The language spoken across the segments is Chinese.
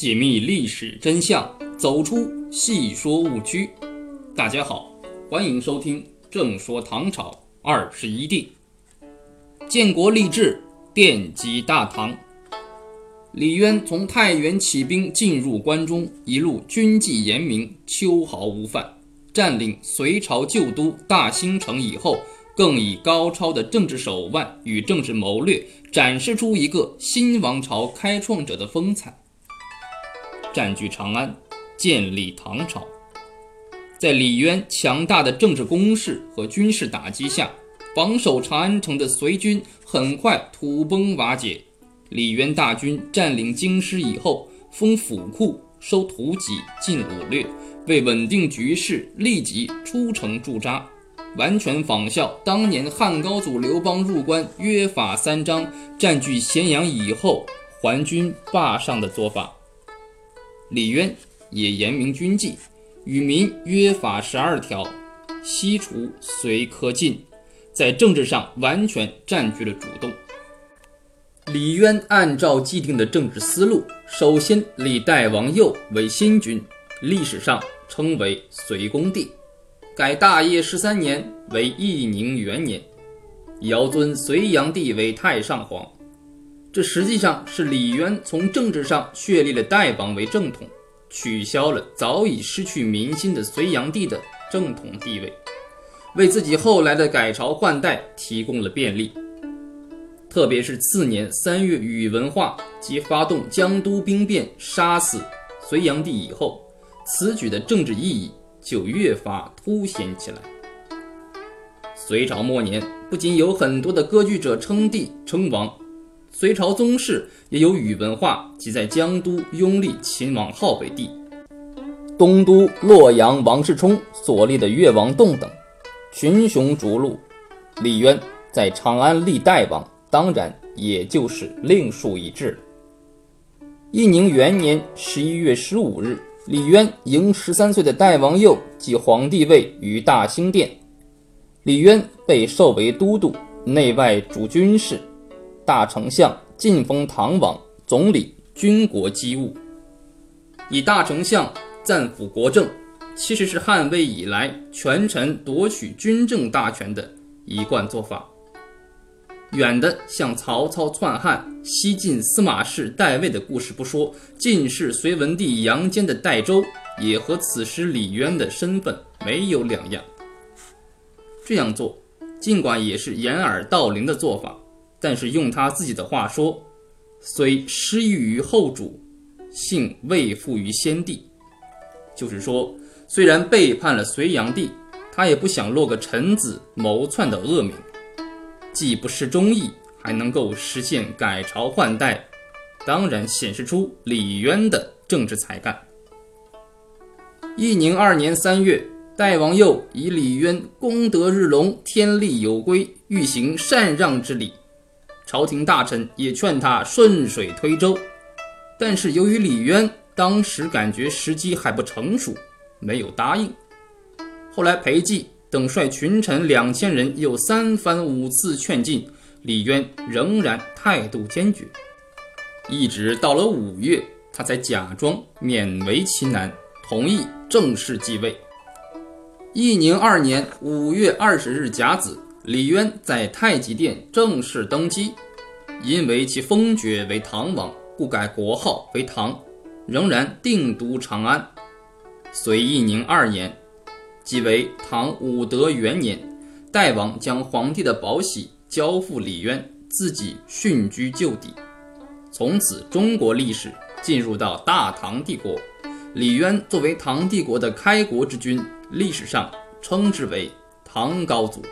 解密历史真相，走出戏说误区。大家好，欢迎收听《正说唐朝二十一帝》。建国立志，奠基大唐。李渊从太原起兵进入关中，一路军纪严明，秋毫无犯。占领隋朝旧都大兴城以后，更以高超的政治手腕与政治谋略，展示出一个新王朝开创者的风采。占据长安，建立唐朝。在李渊强大的政治攻势和军事打击下，防守长安城的隋军很快土崩瓦解。李渊大军占领京师以后，封府库，收土己，进掳掠，为稳定局势，立即出城驻扎，完全仿效当年汉高祖刘邦入关约法三章，占据咸阳以后还军霸上的做法。李渊也严明军纪。与民约法十二条，西除隋科进，在政治上完全占据了主动。李渊按照既定的政治思路，首先立代王佑为新君，历史上称为隋恭帝，改大业十三年为义宁元年，遥尊隋炀帝为太上皇。这实际上是李渊从政治上确立了代王为正统。取消了早已失去民心的隋炀帝的正统地位，为自己后来的改朝换代提供了便利。特别是次年三月宇文化及发动江都兵变杀死隋炀帝以后，此举的政治意义就越发凸显起来。隋朝末年，不仅有很多的割据者称帝称王。隋朝宗室也有宇文化及在江都拥立秦王号为帝，东都洛阳王世充所立的越王洞等，群雄逐鹿。李渊在长安立代王，当然也就是另树一帜。义宁元年十一月十五日，李渊迎十三岁的代王佑即皇帝位于大兴殿，李渊被授为都督，内外主军事。大丞相晋封唐王，总理军国机务，以大丞相赞辅国政，其实是汉魏以来权臣夺取军政大权的一贯做法。远的像曹操篡汉、西晋司马氏代魏的故事不说，晋室隋文帝杨坚的代周也和此时李渊的身份没有两样。这样做，尽管也是掩耳盗铃的做法。但是用他自己的话说，虽失意于后主，幸未负于先帝。就是说，虽然背叛了隋炀帝，他也不想落个臣子谋篡的恶名，既不失忠义，还能够实现改朝换代，当然显示出李渊的政治才干。义宁二年三月，代王佑以李渊功德日隆，天力有归，欲行禅让之礼。朝廷大臣也劝他顺水推舟，但是由于李渊当时感觉时机还不成熟，没有答应。后来裴寂等率群臣两千人又三番五次劝进，李渊仍然态度坚决。一直到了五月，他才假装勉为其难，同意正式继位。义宁二年五月二十日甲子。李渊在太极殿正式登基，因为其封爵为唐王，故改国号为唐，仍然定都长安。隋义宁二年，即为唐武德元年，代王将皇帝的宝玺交付李渊，自己殉居旧邸。从此，中国历史进入到大唐帝国。李渊作为唐帝国的开国之君，历史上称之为唐高祖。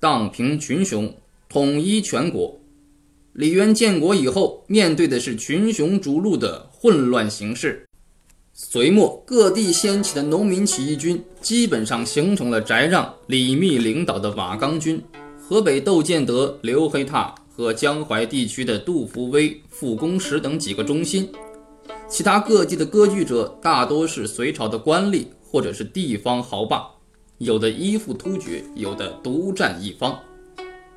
荡平群雄，统一全国。李渊建国以后，面对的是群雄逐鹿的混乱形势。隋末各地掀起的农民起义军，基本上形成了翟让、李密领导的瓦岗军；河北窦建德、刘黑闼和江淮地区的杜伏威、傅公实等几个中心。其他各地的割据者，大多是隋朝的官吏或者是地方豪霸。有的依附突厥，有的独占一方。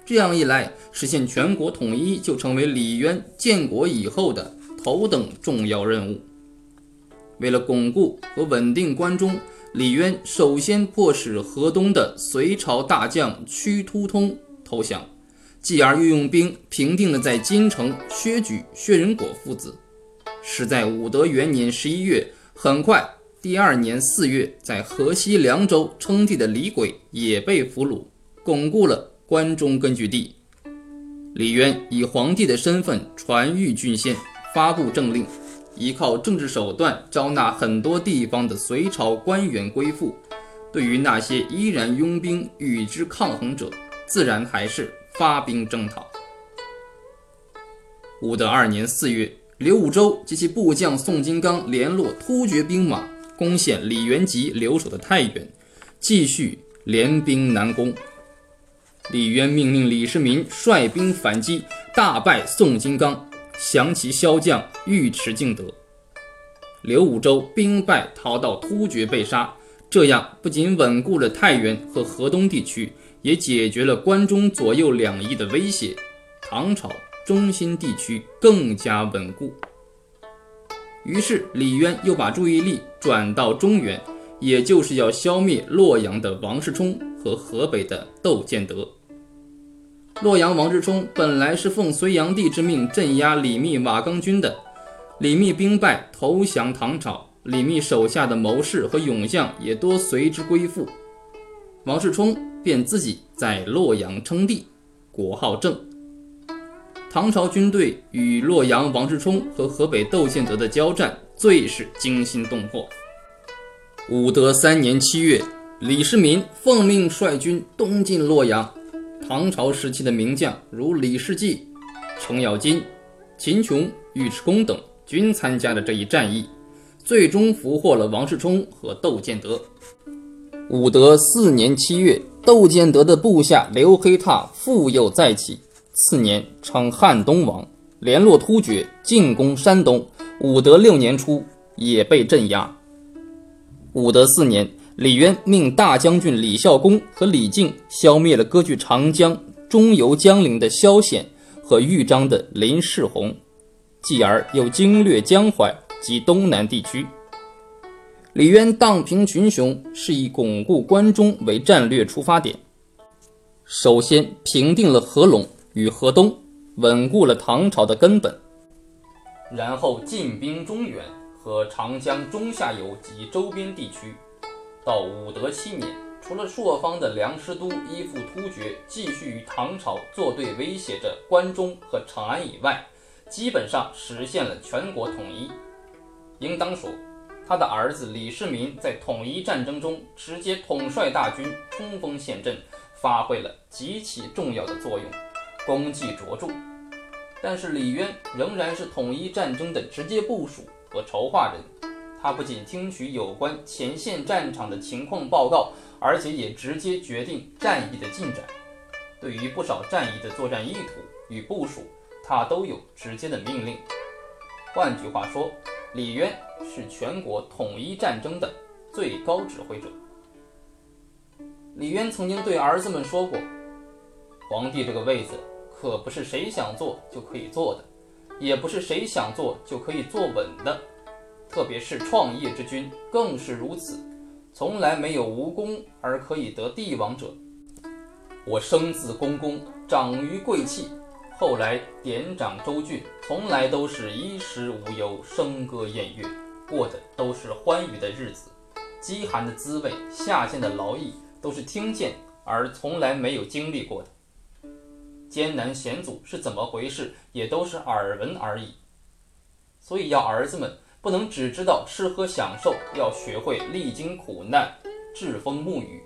这样一来，实现全国统一就成为李渊建国以后的头等重要任务。为了巩固和稳定关中，李渊首先迫使河东的隋朝大将屈突通投降，继而又用兵平定了在京城薛举、薛仁果父子。是在武德元年十一月，很快第二年四月，在河西凉州称帝的李轨也被俘虏，巩固了关中根据地。李渊以皇帝的身份传谕郡县，发布政令。依靠政治手段招纳很多地方的隋朝官员归附，对于那些依然拥兵与之抗衡者，自然还是发兵征讨。武德二年四月，刘武周及其部将宋金刚联络突厥兵马，攻陷李元吉留守的太原，继续联兵南攻。李渊命令李世民率兵反击，大败宋金刚。降其骁将尉迟敬德，刘武周兵败逃到突厥被杀，这样不仅稳固了太原和河东地区，也解决了关中左右两翼的威胁，唐朝中心地区更加稳固。于是李渊又把注意力转到中原，也就是要消灭洛阳的王世充和河北的窦建德。洛阳王世充本来是奉隋炀帝之命镇压李密、瓦岗军的，李密兵败投降唐朝，李密手下的谋士和勇将也多随之归附，王世充便自己在洛阳称帝，国号正。唐朝军队与洛阳王世充和河北窦建德的交战最是惊心动魄。武德三年七月，李世民奉命率军东进洛阳。唐朝时期的名将如李世济、程咬金、秦琼、尉迟恭等均参加了这一战役，最终俘获了王世充和窦建德。武德四年七月，窦建德的部下刘黑闼复又再起，次年称汉东王，联络突厥进攻山东。武德六年初，也被镇压。武德四年。李渊命大将军李孝恭和李靖消灭了割据长江中游江陵的萧显和豫章的林世洪，继而又经略江淮及东南地区。李渊荡平群雄，是以巩固关中为战略出发点。首先平定了合陇与河东，稳固了唐朝的根本，然后进兵中原和长江中下游及周边地区。到武德七年，除了朔方的梁师都依附突厥，继续与唐朝作对，威胁着关中和长安以外，基本上实现了全国统一。应当说，他的儿子李世民在统一战争中直接统帅大军，冲锋陷阵，发挥了极其重要的作用，功绩卓著。但是李渊仍然是统一战争的直接部署和筹划人。他不仅听取有关前线战场的情况报告，而且也直接决定战役的进展。对于不少战役的作战意图与部署，他都有直接的命令。换句话说，李渊是全国统一战争的最高指挥者。李渊曾经对儿子们说过：“皇帝这个位子可不是谁想做就可以做的，也不是谁想做就可以坐稳的。”特别是创业之君更是如此，从来没有无功而可以得帝王者。我生自公公，长于贵戚，后来典掌州郡，从来都是衣食无忧，笙歌宴乐，过的都是欢愉的日子。饥寒的滋味，下贱的劳役，都是听见而从来没有经历过的。艰难险阻是怎么回事，也都是耳闻而已。所以要儿子们。不能只知道吃喝享受，要学会历经苦难、栉风沐雨，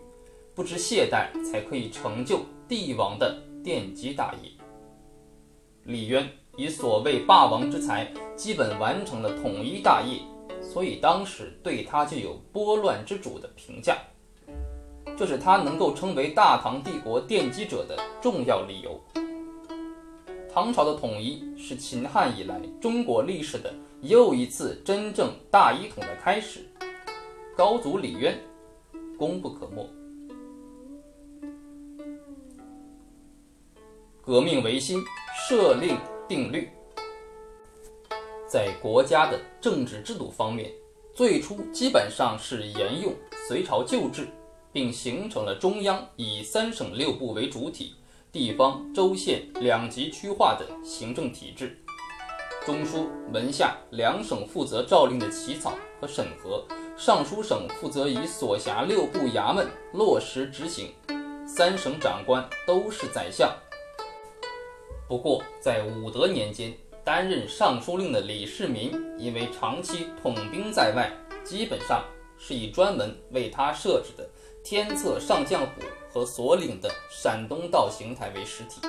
不知懈怠，才可以成就帝王的奠基大业。李渊以所谓霸王之才，基本完成了统一大业，所以当时对他就有拨乱之主的评价，这是他能够成为大唐帝国奠基者的重要理由。唐朝的统一是秦汉以来中国历史的。又一次真正大一统的开始，高祖李渊功不可没。革命维新，设令定律。在国家的政治制度方面，最初基本上是沿用隋朝旧制，并形成了中央以三省六部为主体，地方州县两级区划的行政体制。中书、门下两省负责诏令的起草和审核，尚书省负责以所辖六部衙门落实执行，三省长官都是宰相。不过，在武德年间，担任尚书令的李世民因为长期统兵在外，基本上是以专门为他设置的天策上将府和所领的陕东道行台为实体，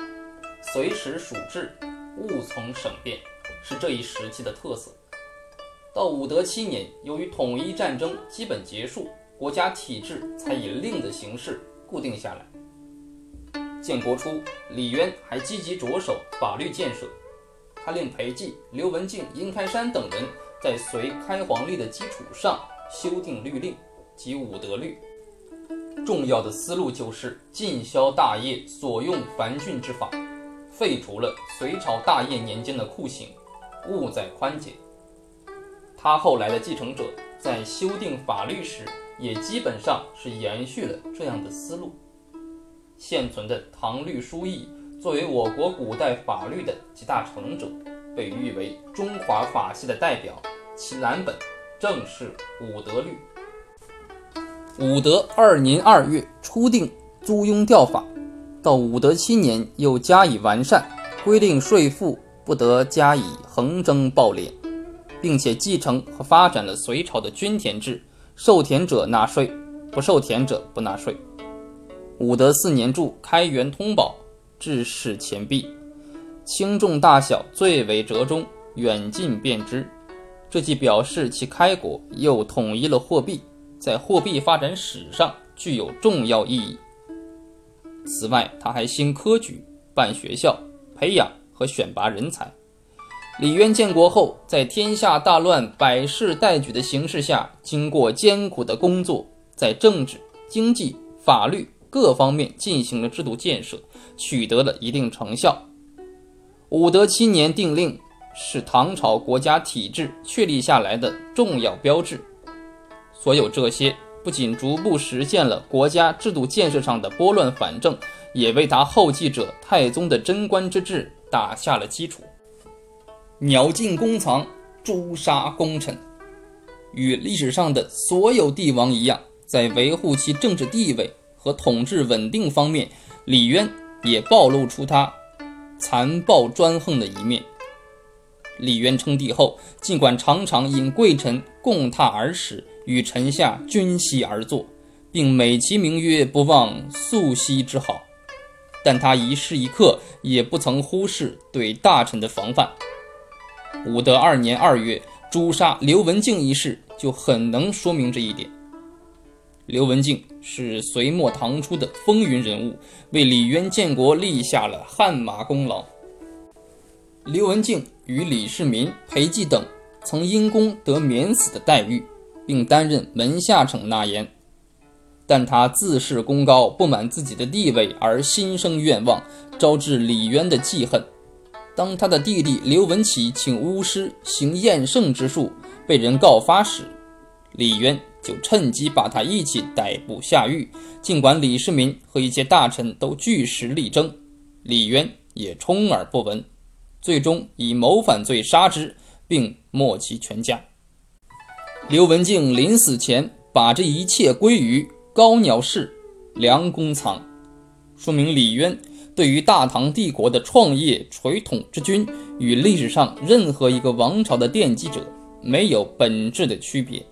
随时属治，务从省变。是这一时期的特色。到武德七年，由于统一战争基本结束，国家体制才以令的形式固定下来。建国初，李渊还积极着手法律建设，他令裴寂、刘文静、殷开山等人在隋开皇历的基础上修订律令及武德律。重要的思路就是禁销大业所用繁峻之法，废除了隋朝大业年间的酷刑。务在宽简。他后来的继承者在修订法律时，也基本上是延续了这样的思路。现存的《唐律疏议》作为我国古代法律的集大成者，被誉为中华法系的代表。其蓝本正是《武德律》。武德二年二月初定租庸调法，到武德七年又加以完善，规定税赋。不得加以横征暴敛，并且继承和发展了隋朝的均田制，受田者纳税，不受田者不纳税。武德四年铸开元通宝，制式钱币，轻重大小最为折中，远近便知。这既表示其开国，又统一了货币，在货币发展史上具有重要意义。此外，他还兴科举，办学校，培养。和选拔人才。李渊建国后，在天下大乱、百事待举的形势下，经过艰苦的工作，在政治、经济、法律各方面进行了制度建设，取得了一定成效。武德七年定令，是唐朝国家体制确立下来的重要标志。所有这些，不仅逐步实现了国家制度建设上的拨乱反正，也为他后继者太宗的贞观之治。打下了基础。鸟尽弓藏，诛杀功臣。与历史上的所有帝王一样，在维护其政治地位和统治稳定方面，李渊也暴露出他残暴专横的一面。李渊称帝后，尽管常常引贵臣共榻而食，与臣下均席而坐，并美其名曰不忘素昔之好。但他一时一刻也不曾忽视对大臣的防范。武德二年二月诛杀刘文静一事就很能说明这一点。刘文静是隋末唐初的风云人物，为李渊建国立下了汗马功劳。刘文静与李世民、裴寂等曾因功得免死的待遇，并担任门下丞纳言。但他自恃功高，不满自己的地位，而心生愿望，招致李渊的记恨。当他的弟弟刘文起请巫师行验圣之术，被人告发时，李渊就趁机把他一起逮捕下狱。尽管李世民和一些大臣都据实力争，李渊也充耳不闻，最终以谋反罪杀之，并没其全家。刘文静临死前把这一切归于。高鸟氏，良弓藏，说明李渊对于大唐帝国的创业垂统之君，与历史上任何一个王朝的奠基者没有本质的区别。